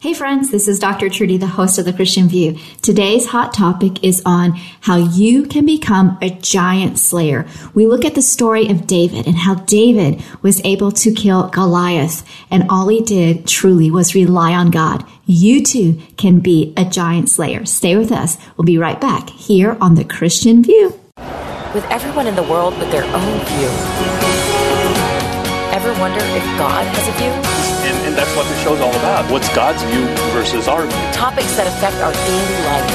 Hey friends, this is Dr. Trudy, the host of The Christian View. Today's hot topic is on how you can become a giant slayer. We look at the story of David and how David was able to kill Goliath and all he did truly was rely on God. You too can be a giant slayer. Stay with us. We'll be right back here on The Christian View. With everyone in the world with their own view. Ever wonder if God has a view? And, and that's what the show's all about. What's God's view versus our view? Topics that affect our daily life.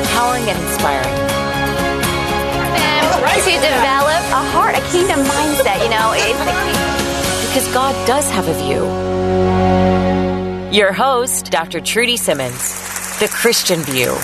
Empowering and inspiring. to develop a heart, a kingdom mindset. You know, Because God does have a view. Your host, Dr. Trudy Simmons, The Christian View.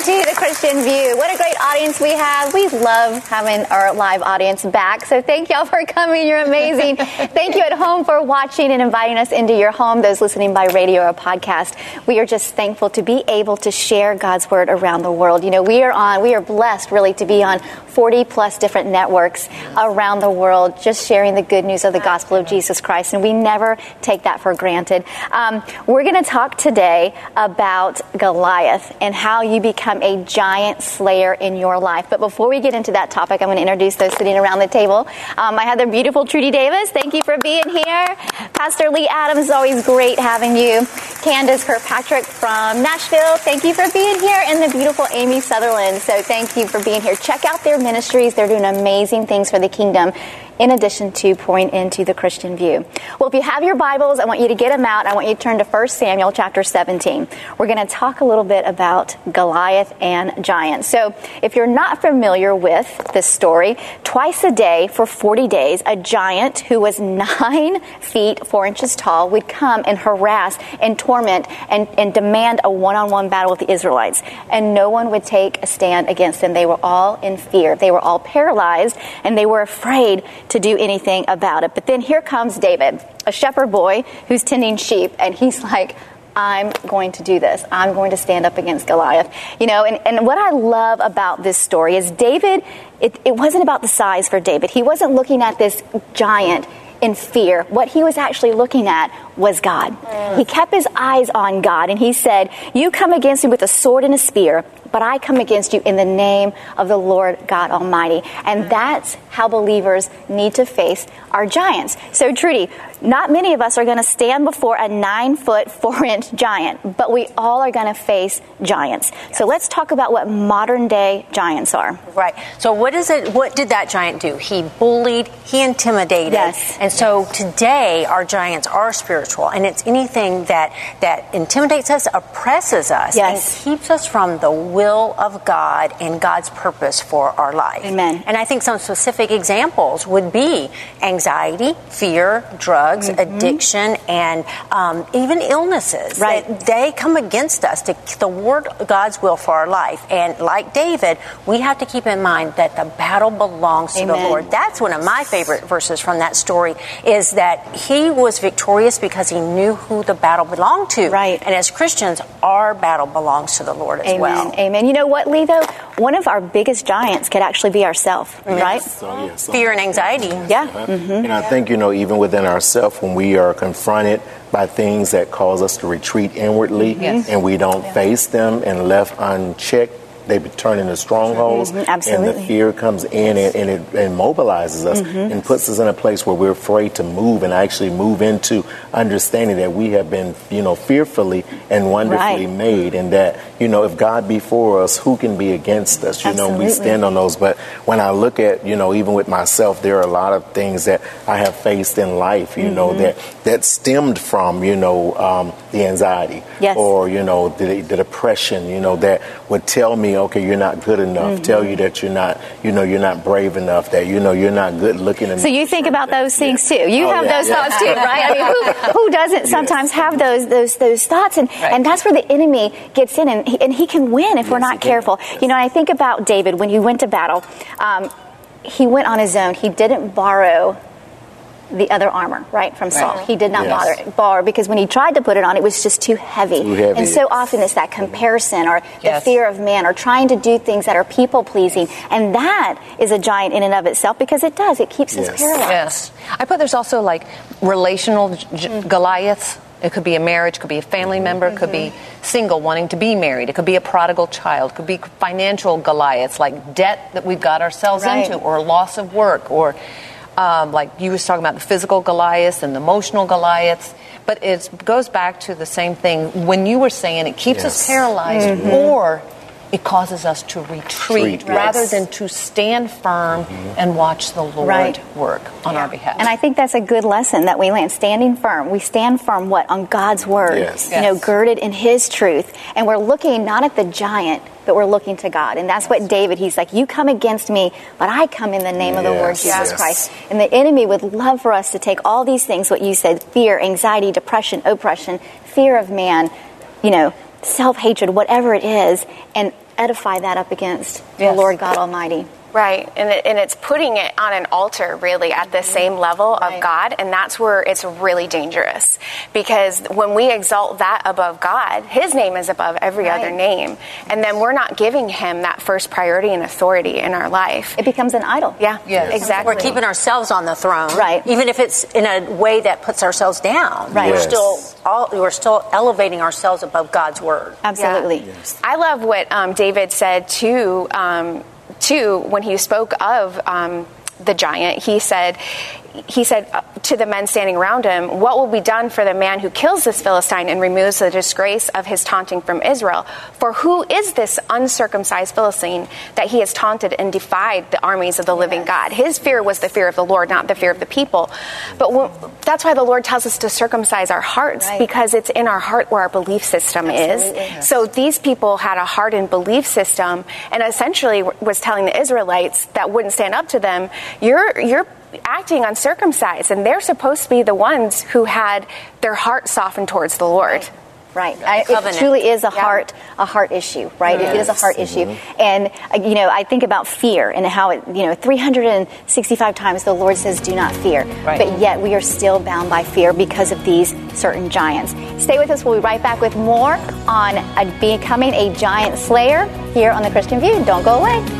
Welcome to the Christian View. What a great audience we have. We love having our live audience back. So thank y'all for coming. You're amazing. thank you at home for watching and inviting us into your home. Those listening by radio or podcast, we are just thankful to be able to share God's word around the world. You know, we are on. We are blessed really to be on 40 plus different networks around the world, just sharing the good news of the gospel of Jesus Christ, and we never take that for granted. Um, we're going to talk today about Goliath and how you become a giant slayer in your life. But before we get into that topic, I'm going to introduce those sitting around the table. Um, I have the beautiful Trudy Davis. Thank you for being here. Pastor Lee Adams, always great having you. Candace Kirkpatrick from Nashville, thank you for being here. And the beautiful Amy Sutherland, so thank you for being here. Check out their ministries. They're doing amazing things for the kingdom in addition to pouring into the Christian view. Well, if you have your Bibles, I want you to get them out. I want you to turn to 1 Samuel chapter 17. We're going to talk a little bit about Goliath and giants. So, if you're not familiar with this story, twice a day for 40 days, a giant who was nine feet, four inches tall would come and harass and torment and, and demand a one on one battle with the Israelites. And no one would take a stand against them. They were all in fear. They were all paralyzed and they were afraid to do anything about it. But then here comes David, a shepherd boy who's tending sheep, and he's like, I'm going to do this. I'm going to stand up against Goliath. You know, and, and what I love about this story is David, it, it wasn't about the size for David. He wasn't looking at this giant in fear. What he was actually looking at was God. He kept his eyes on God and he said, You come against me with a sword and a spear, but I come against you in the name of the Lord God Almighty. And that's how believers need to face our giants. So, Trudy, not many of us are going to stand before a nine foot, four inch giant, but we all are going to face giants. So, let's talk about what modern day giants are. Right. So, what is it? What did that giant do? He bullied, he intimidated. Yes. And so, today, our giants are spiritual, and it's anything that, that intimidates us, oppresses us, Yes. and keeps us from the will of God and God's purpose for our life. Amen. And I think some specific examples would be anxiety, fear, drugs, addiction, and um, even illnesses. Mm-hmm. Right. That They come against us to the word God's will for our life. And like David, we have to keep in mind that the battle belongs to the Lord. That's one of my favorite verses from that story is that he was victorious because he knew who the battle belonged to. Right. And as Christians, our battle belongs to the Lord as Amen. well. Amen. And you know what, Lee, though? One of our biggest giants could actually be ourselves, right? So, yeah, so- Fear and anxiety. Yeah. Mm-hmm. And I think, you know, even within ourselves, when we are confronted by things that cause us to retreat inwardly Yes. and we don't face them and left unchecked, they turn into strongholds. Mhm, absolutely. And the fear comes in and, and it and mobilizes us Mm-hmm. and puts us in a place where we're afraid to move and actually move into understanding that we have been, you know, fearfully and wonderfully Right. made and that, you know, if God be for us, who can be against us? You know, we stand on those. But when I look at, you know, even with myself, there are a lot of things that I have faced in life, you know, Mm-hmm. that that stemmed from, you know, um, the anxiety Yes. or, you know, the, the depression, you know, that would tell me okay, you're not good enough, mm-hmm. tell you that you're not, you know, you're not brave enough, that you know you're not good looking enough. So you think about those things too. You oh, have yeah, those yeah. thoughts too, right? I mean, who, who doesn't sometimes yes. have those those those thoughts? And right. and that's where the enemy gets in, and he, and he can win if yes, we're not careful. Yes. You know, I think about David when he went to battle. Um, he went on his own. He didn't borrow the other armor, right, from Saul. Right. He did not yes. bother bar because when he tried to put it on, it was just too heavy. Too heavy. And so often it's that comparison or yes. the fear of man or trying to do things that are people pleasing, and that is a giant in and of itself because it does. It keeps yes. us paralyzed. Yes, I put there's also like relational mm-hmm. Goliaths. It could be a marriage, could be a family mm-hmm. member, could be mm-hmm. single wanting to be married. It could be a prodigal child, could be financial Goliaths like debt that we've got ourselves right. into, or loss of work, or um, like you was talking about the physical Goliaths and the emotional Goliaths. But it goes back to the same thing when you were saying it keeps yes. us paralyzed, mm-hmm. or it causes us to retreat, rather than to stand firm mm-hmm. and watch the Lord right. work on yeah. our behalf. And I think that's a good lesson that we learn standing firm. We stand firm what on God's word, yes. you know, girded in his truth. And we're looking not at the giant, but we're looking to God. And that's what David, he's like, You come against me, but I come in the name yes. of the Lord Jesus yes. Christ. And the enemy would love for us to take all these things, what you said fear, anxiety, depression, oppression, fear of man, you know, self hatred, whatever it is, and edify that up against yes. the Lord God Almighty. Right, and, it, and it's putting it on an altar really at the mm-hmm. same level right. of God, and that's where it's really dangerous. Because when we exalt that above God, His name is above every right. other name, and then we're not giving Him that first priority and authority in our life. It becomes an idol. Yeah, yes. exactly. We're keeping ourselves on the throne, right? Even if it's in a way that puts ourselves down, right? Yes. We're still all, we're still elevating ourselves above God's word. Absolutely. Yeah. Yes. I love what um, David said too. Um, too, when he spoke of um, the giant, he said, he said uh, to the men standing around him, What will be done for the man who kills this Philistine and removes the disgrace of his taunting from Israel? For who is this uncircumcised Philistine that he has taunted and defied the armies of the living God? His fear was the fear of the Lord, not the fear of the people. But when, that's why the Lord tells us to circumcise our hearts, right. because it's in our heart where our belief system Absolutely. is. So these people had a hardened belief system and essentially was telling the Israelites that wouldn't stand up to them, You're, you're acting uncircumcised, and they're supposed to be the ones who had their heart softened towards the Lord. Right. I, it truly is a heart a heart issue, right? Yes. It is a heart mm-hmm. issue. And uh, you know, I think about fear and how it, you know, 365 times the Lord says do not fear. Right. But yet we are still bound by fear because of these certain giants. Stay with us. We'll be right back with more on uh, becoming a giant slayer here on the Christian View. Don't go away.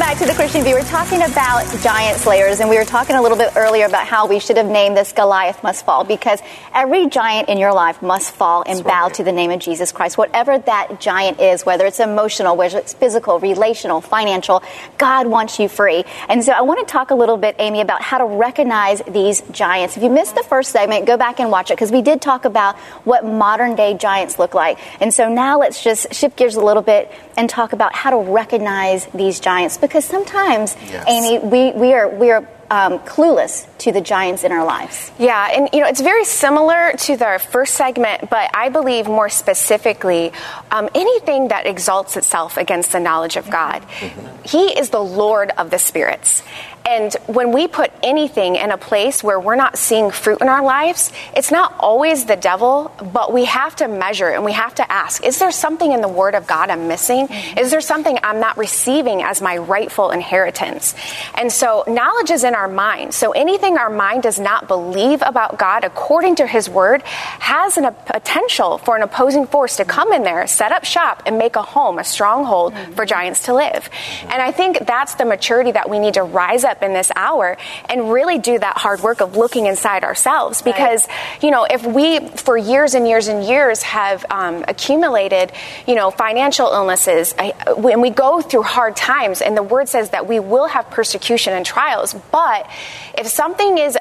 back to the Christian View. We're talking about giant slayers, and we were talking a little bit earlier about how we should have named this Goliath must fall because every giant in your life must fall and That's bow right. to the name of Jesus Christ. Whatever that giant is, whether it's emotional, whether it's physical, relational, financial, God wants you free. And so I want to talk a little bit, Amy, about how to recognize these giants. If you missed the first segment, go back and watch it because we did talk about what modern day giants look like. And so now let's just shift gears a little bit and talk about how to recognize these giants because sometimes, yes. Amy, we, we are we are um, clueless to the giants in our lives. Yeah, and you know it's very similar to the first segment, but I believe more specifically, um, anything that exalts itself against the knowledge of God. He is the Lord of the spirits, and when we put anything in a place where we're not seeing fruit in our lives, it's not always the devil, but we have to measure and we have to ask is there something in the Word of God I'm missing? Is there something I'm not receiving as my rightful inheritance? And so knowledge is in our mind. So anything our mind does not believe about God according to His Word has a potential for an opposing force to come in there, set up shop, and make a home, a stronghold mm-hmm. for giants to live. Mm-hmm. And I think that's the maturity that we need to rise up up in this hour and really do that hard work of looking inside ourselves. Because, right. you know, if we, for years and years and years, have um, accumulated, you know, financial illnesses, I, when we go through hard times, and the word says that we will have persecution and trials, but if something is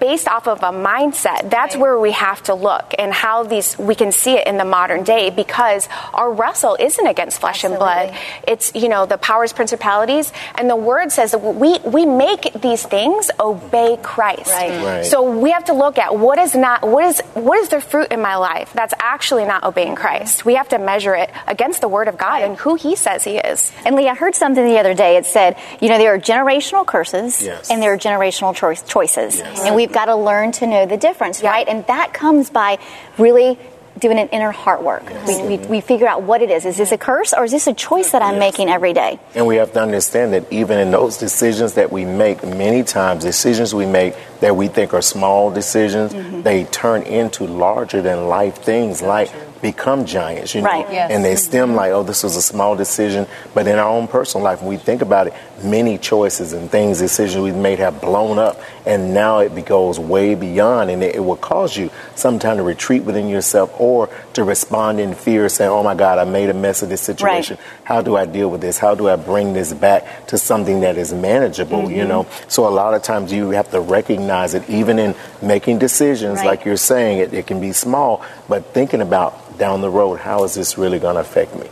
based off of a mindset, that's where we have to look and how these we can see it in the modern day because our wrestle isn't against flesh and blood. It's you know the powers, principalities, and the word says that we we make these things obey Christ. Right. Mm. Right. So we have to look at what is not what is what is the fruit in my life that's actually not obeying Christ. We have to measure it against the word of God and who He says He is. And Lee, I heard something the other day. It said, you know, there are generational curses Yes. and there are generational choice, choices. Yes. And we've got to learn to know the difference, right? And that comes by really doing an inner heart work. We, we, we figure out what it is. Is this a curse or is this a choice that I'm making every day? And we have to understand that even in those decisions that we make, many times decisions we make that we think are small decisions, Mm-hmm. they turn into larger than life things like become giants, you know. Right. Yes. And they stem like, oh, this was a small decision. But in our own personal life, when we think about it, many choices and things, decisions we've made have blown up. And now it goes way beyond. And it, it will cause you sometime to retreat within yourself or to respond in fear, saying, oh my God, I made a mess of this situation. How do I deal with this? How do I bring this back to something that is manageable, you Mhm. know? So a lot of times you have to recognize it, even in making decisions, Right. like you're saying, it, it can be small, but thinking about down the road, how is this really going to affect me?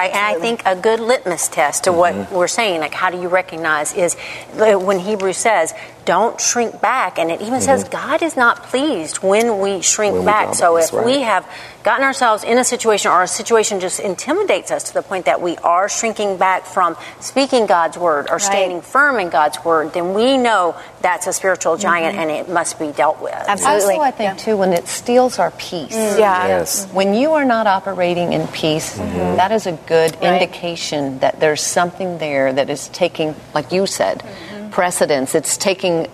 Right, and I think a good litmus test to what Mm-hmm. we're saying, like how do you recognize, is uh, when Hebrews says, don't shrink back. And it even says God is not pleased when we shrink Mm-hmm. When back. don't, so if right. we have gotten ourselves in a situation or a situation just intimidates us to the point that we are shrinking back from speaking God's word or standing firm in God's word, then we know that's a spiritual giant Mm-hmm. and it must be dealt with. Absolutely. Also, I think too when it steals our peace. Mm. Yeah. Yes. When you are not operating in peace, that is a good indication that there's something there that is taking, like you said, precedence. It's taking,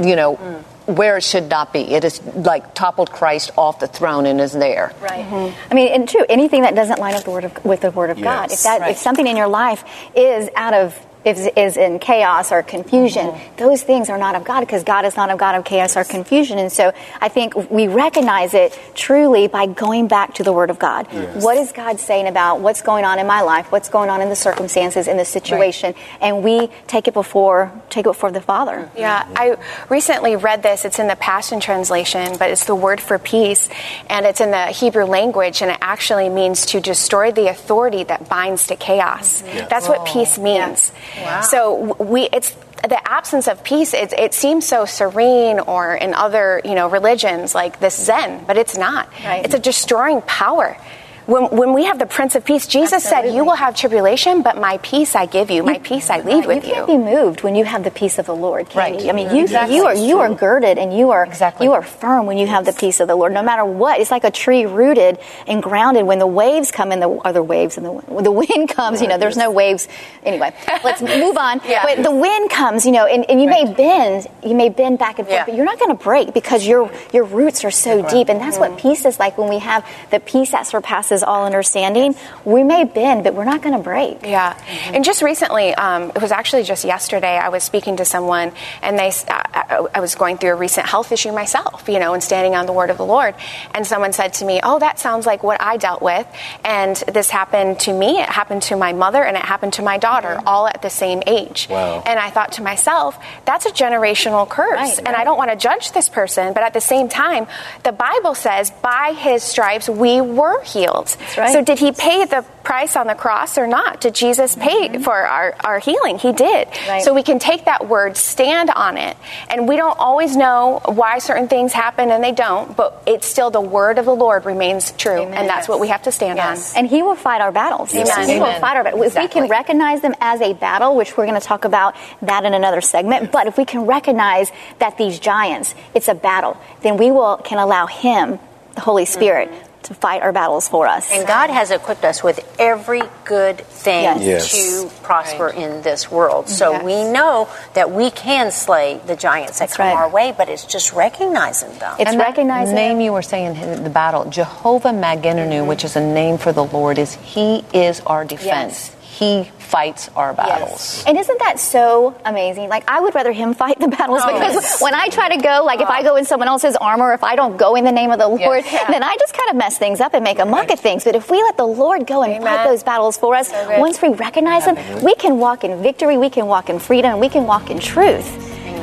you know, mm. where it should not be. It is like toppled Christ off the throne and is there. Right. Mm-hmm. I mean, and true, anything that doesn't line up the word of, with the Word of God. If that, right. if something in your life is out of is, is in chaos or confusion, mm-hmm. those things are not of God because God is not a God of chaos or confusion. And so I think we recognize it truly by going back to the Word of God. Yes. What is God saying about what's going on in my life, what's going on in the circumstances, in the situation, and we take it before take it before the Father. Yeah, I recently read this. It's in the Passion Translation, but it's the word for peace, and it's in the Hebrew language, and it actually means to destroy the authority that binds to chaos. Yeah. That's what oh. peace means. Wow. So we, it's the absence of peace. It, it seems so serene, or in other, you know, religions like this Zen, but it's not. It's a destroying power. When, when we have the Prince of Peace, Jesus said, "You will have tribulation, but my peace I give you. My peace I leave with you you." can't be moved when you have the peace of the Lord, can Right. you? I mean, you Exactly. you are you are girded and you are you are firm when you have the peace of the Lord. No matter what, it's like a tree rooted and grounded. When the waves come in, the other waves and the when the wind comes, you know, there's no waves. Anyway, let's move on. Yeah. But the wind comes, you know, and, and you may bend, you may bend back and forth, but you're not going to break because your your roots are so deep, and that's what mm-hmm. peace is like when we have the peace that surpasses all understanding. We may bend, but we're not going to break. Yeah, and just recently, um, it was actually just yesterday. I was speaking to someone, and they, uh, I, I was going through a recent health issue myself, you know, and standing on the word of the Lord. And someone said to me, "Oh, that sounds like what I dealt with." And this happened to me. It happened to my mother, and it happened to my daughter, all at the same age. Wow. And I thought to myself, that's a generational curse, and I don't want to judge this person, but at the same time, the Bible says, "By His stripes we were healed." Right. So did He pay the price on the cross or not? Did Jesus pay mm-hmm. for our, our healing? He did. Right. So we can take that word, stand on it, and we don't always know why certain things happen and they don't, but it's still the word of the Lord remains true, and that's what we have to stand on. And He will fight our battles. Yes. He Amen. will fight our battles. If we can recognize them as a battle, which we're going to talk about that in another segment, but if we can recognize that these giants, it's a battle, then we will can allow Him, the Holy Spirit, mm-hmm. To fight our battles for us. And God has equipped us with every good thing Yes. to prosper in this world. So we know that we can slay the giants that come right. our way, but it's just recognizing them. It's and that name you were saying in the battle, Jehovah Maginenu, which is a name for the Lord, is He is our defense. He fights our battles. And isn't that so amazing? Like, I would rather him fight the battles Oh, because yes. when I try to go, like, if I go in someone else's armor, if I don't go in the name of the Lord, then I just kind of mess things up and make a muck of things. But if we let the Lord go and fight those battles for us, once we recognize them, we can walk in victory, we can walk in freedom, and we can walk in truth.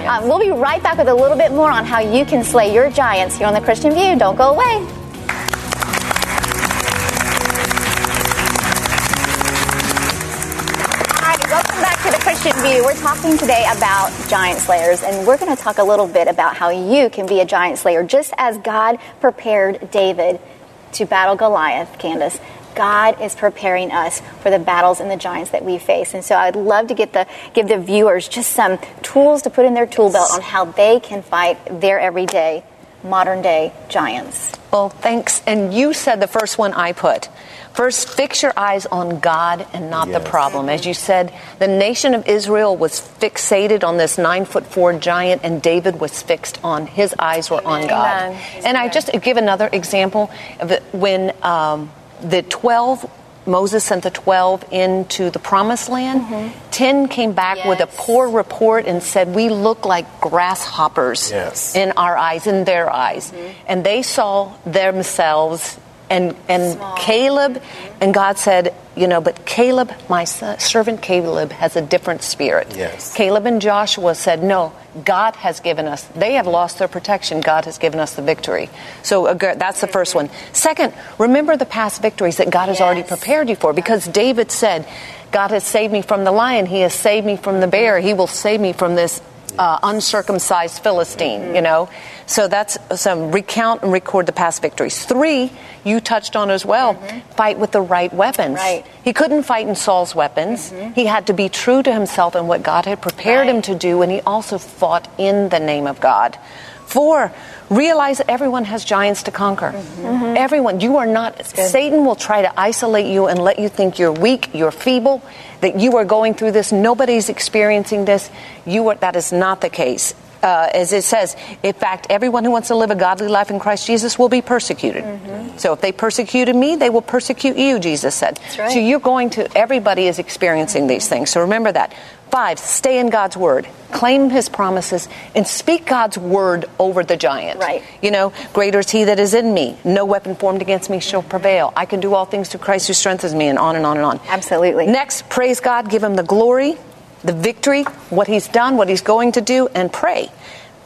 Um, we'll be right back with a little bit more on how you can slay your giants here on the Christian View. Don't go away. We're talking today about giant slayers, and we're going to talk a little bit about how you can be a giant slayer, just as God prepared David to battle Goliath, Candace. God is preparing us for the battles and the giants that we face. And so I'd love to get the give the viewers just some tools to put in their tool belt on how they can fight their everyday modern day giants. Well, thanks. And you said the first one I put. First, fix your eyes on God and not the problem. As you said, the nation of Israel was fixated on this nine foot four giant, and David was fixed on his eyes were on God. Amen. And I just give another example of it when um, the 12 Moses sent the 12 into the promised land. Mm-hmm. 10 came back with a poor report and said, We look like grasshoppers Yes. in our eyes, in their eyes. Mm-hmm. And they saw themselves. And, and Caleb, mm-hmm. and God said, you know, but Caleb, my son, servant Caleb, has a different spirit. Yes. Caleb and Joshua said, no, God has given us, they have lost their protection. God has given us the victory. So uh, that's the first one. Second, remember the past victories that God has already prepared you for because David said, God has saved me from the lion, He has saved me from the bear, He will save me from this uh, uncircumcised Philistine, you know. So that's some recount and record the past victories. Three, you touched on as well, fight with the right weapons. Right. He couldn't fight in Saul's weapons. He had to be true to himself and what God had prepared him to do, and he also fought in the name of God. Four, realize that everyone has giants to conquer. Mm-hmm. Everyone. You are not, Satan will try to isolate you and let you think you're weak, you're feeble, that you are going through this. Nobody's experiencing this. You are, that is not the case. Uh, as it says, in fact, everyone who wants to live a godly life in Christ Jesus will be persecuted. So if they persecuted me, they will persecute you, Jesus said. right. So you're going to, everybody is experiencing these things. So remember that. Five, stay in God's word, claim his promises, and speak God's word over the giant. Right. You know, greater is he that is in me. No weapon formed against me shall prevail. I can do all things through Christ who strengthens me, and on and on and on. Absolutely. Next, praise God, give him the glory, the victory, what he's done, what he's going to do, and pray.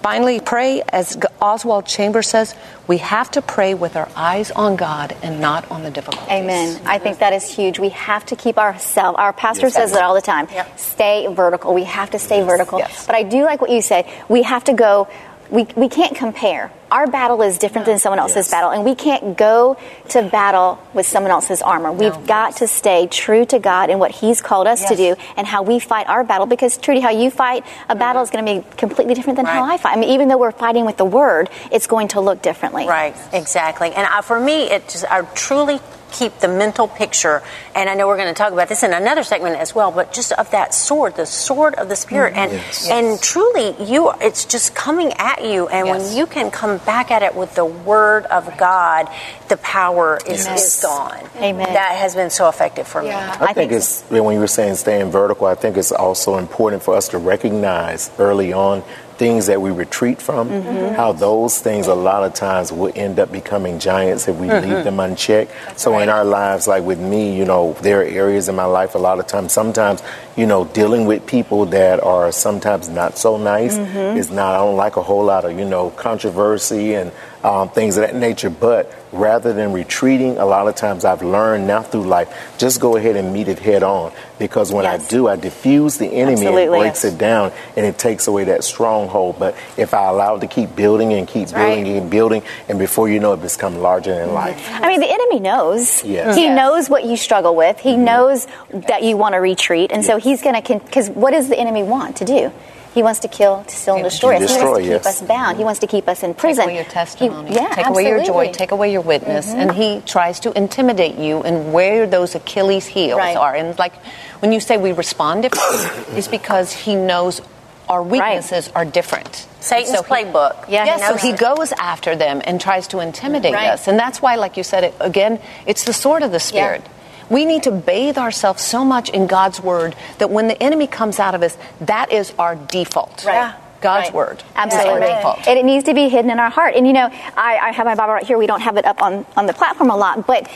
Finally, pray, as Oswald Chambers says, we have to pray with our eyes on God and not on the difficulties. Amen. I think that is huge. We have to keep ourselves, our pastor Yes. says it all the time, stay vertical. We have to stay vertical. But I do like what you said. We have to go, we, we can't compare. Our battle is different than someone else's battle, and we can't go to battle with someone else's armor. We've got to stay true to God and what He's called us to do and how we fight our battle. Because, Trudy, how you fight a mm-hmm. battle is going to be completely different than how I fight. I mean, even though we're fighting with the Word, it's going to look differently. Right, exactly. And I, for me, it just I truly keep the mental picture. And I know we're going to talk about this in another segment as well. But just of that sword, the sword of the spirit, mm-hmm. and Yes. and truly, you it's just coming at you. And Yes. when you can come back at it with the word of God, the power is, Yes. is gone. Amen. That has been so effective for me. I, think, it's when you were saying staying vertical. I think it's also important for us to recognize early on things that we retreat from. Mhm. How those things a lot of times will end up becoming giants if we Mhm. leave them unchecked. so in our lives, like with me, you know, there are areas in my life a lot of times. Sometimes, you know, dealing with people that are sometimes not so nice Mhm. is not. I don't like a whole lot of you know controversy and um, things of that nature. But rather than retreating, a lot of times I've learned now through life, just go ahead and meet it head on. Because when I do, I diffuse the enemy and Absolutely. it breaks it down and it takes away that stronghold. But if I allow it to keep building and keep building and building, and before you know it, becomes larger than life. I mean, the enemy knows. Yes. He Yes. knows what you struggle with. He knows that you want to retreat, and so he's going to. Because what does the enemy want to do? He wants to kill, to steal, and destroy us. he wants to keep yes. us bound. He wants to keep us in prison. Take away your testimony. He- yeah, take away your joy. Take away your witness. Mhm. And he tries to intimidate you and where those Achilles heels Right. are. And like when you say we respond differently, it's because he knows our weaknesses are different. Satan's So he- playbook. Yeah, he Yes, so he it. goes after them and tries to intimidate Right. us. And that's why, like you said, it, again, it's the sword of the Spirit. We need to bathe ourselves so much in God's word that when the enemy comes out of us, that is our default. Right. God's Right. word. Absolutely. Is. And it needs to be hidden in our heart. And you know, I, I have my Bible right here. We don't have it up on, on the platform a lot, but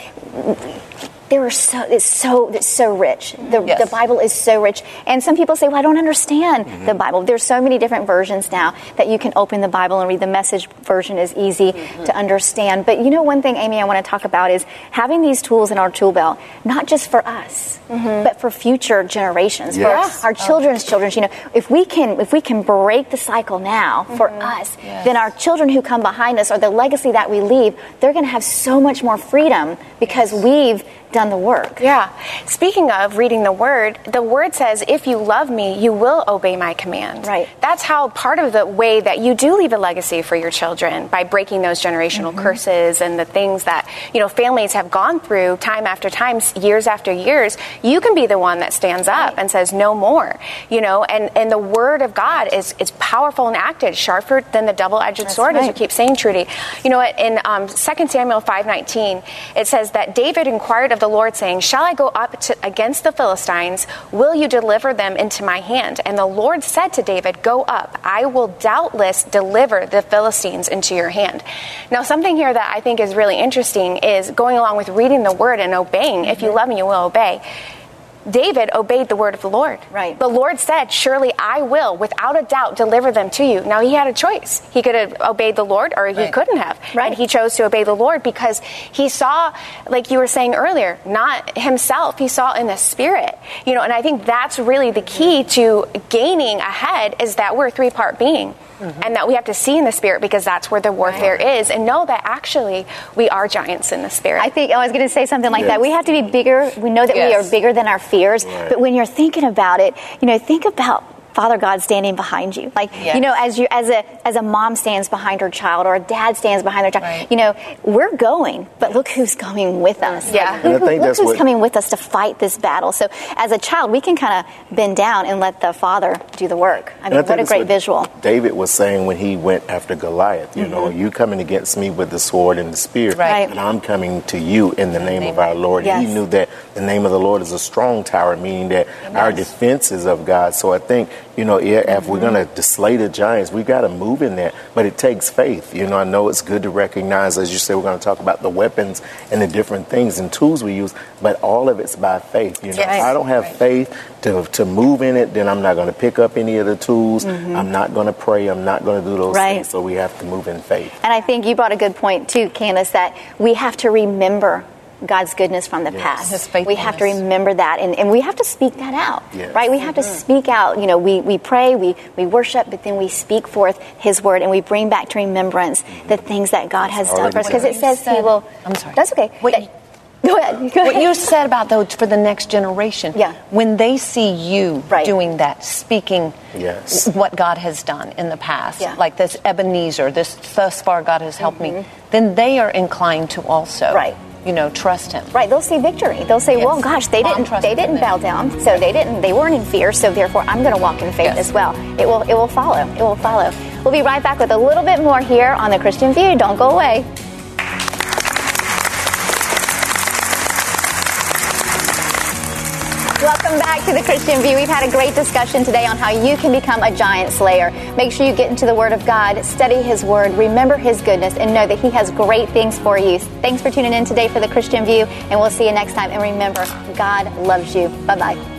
there are so it's so it's so rich. The, Yes. the Bible is so rich, and some people say, "Well, I don't understand Mm-hmm. the Bible." There's so many different versions now that you can open the Bible and read. The Message version is easy Mm-hmm. to understand. But you know, one thing, Amy, I want to talk about is having these tools in our tool belt, not just for us, but for future generations, Yes. for our children's children. You know, if we can if we can break the cycle now for us, then our children who come behind us or the legacy that we leave, they're going to have so much more freedom because we've done the work. Yeah. Speaking of reading the word, the word says, if you love me, you will obey my command. Right. That's how part of the way that you do leave a legacy for your children by breaking those generational Mm-hmm. curses and the things that, you know, families have gone through time after time, years after years. You can be the one that stands up and says, no more, you know, and, and the word of God is, is powerful and active, sharper than the double-edged sword, as you keep saying, Trudy. You know what? In um, 2 Samuel 5.19, it says that David inquired of the Lord, saying, Shall I go up to, against the Philistines? Will you deliver them into my hand? And the Lord said to David, Go up. I will doubtless deliver the Philistines into your hand. Now, something here that I think is really interesting is going along with reading the word and obeying. If you mm-hmm. love me, you will obey. David obeyed the word of the Lord. Right. The Lord said, Surely I will, without a doubt, deliver them to you. Now, he had a choice. He could have obeyed the Lord or he Right. couldn't have. Right. And he chose to obey the Lord because he saw, like you were saying earlier, not himself. He saw in the spirit. You know, and I think that's really the key to gaining ahead is that we're a three part being. Mm-hmm. And that we have to see in the spirit because that's where the warfare is, and know that actually we are giants in the spirit. I think oh, I was going to say something like Yes. that. We have to be bigger. We know that we are bigger than our fears. Right. But when you're thinking about it, you know, think about Father God standing behind you. Like Yes. you know, as you as a as a mom stands behind her child or a dad stands behind their child. Right. You know, we're going, but look who's coming with us. Yeah. Look, And I who- think look that's who's what- coming with us to fight this battle. So as a child, we can kind of bend down and let the Father do the work. I mean, think what a it's great visual. David was saying when he went after Goliath, you know, you coming against me with the sword and the spear, Mm-hmm. Right. and I'm coming to you in the name, of our Lord. Yes. He knew that the name of the Lord is a strong tower, meaning that our defense is of God. So I think, you know, if we're Mm-hmm. going to slay the giants, we got to move in that. But it takes faith. You know, I know it's good to recognize, as you said, we're going to talk about the weapons and the different things and tools we use, but all of it's by faith. You know, Yes. if I don't have faith to, to move in it, then I'm not going to pick up any of the tools. I'm not going to pray. I'm not going to do those Mm-hmm. Right. things. So we have to move in faith. And I think you brought a good point too, Candace, that we have to remember God's goodness from the Yes. past. We have to remember that and, and we have to speak that out. Yes. Right? We have to speak out. You know, we, we pray, we, we worship, but then we speak forth his word and we bring back to remembrance the things that God has done for us. Because it done. says he will I'm sorry. That's okay. What That- you- go ahead. Go what ahead. you said about those for the next generation. Yeah. When they see you Right. doing that, speaking Yes. what God has done in the past, Yeah. like this Ebenezer, this thus far God has helped me, then they are inclined to also, Mm-hmm. Right. You know, trust Him. Right, they'll see victory. They'll say, Yes. "Well, gosh, they didn't they didn't bow down, so they didn't they weren't in fear, so therefore I'm going to walk in faith Yes. as well." It will it will follow. It will follow. We'll be right back with a little bit more here on the Christian View. Don't go away. Welcome back to the Christian View. We've had a great discussion today on how you can become a giant slayer. Make sure you get into the Word of God, study His Word, remember His goodness, and know that He has great things for you. Thanks for tuning in today for the Christian View, and we'll see you next time. And remember, God loves you. Bye bye.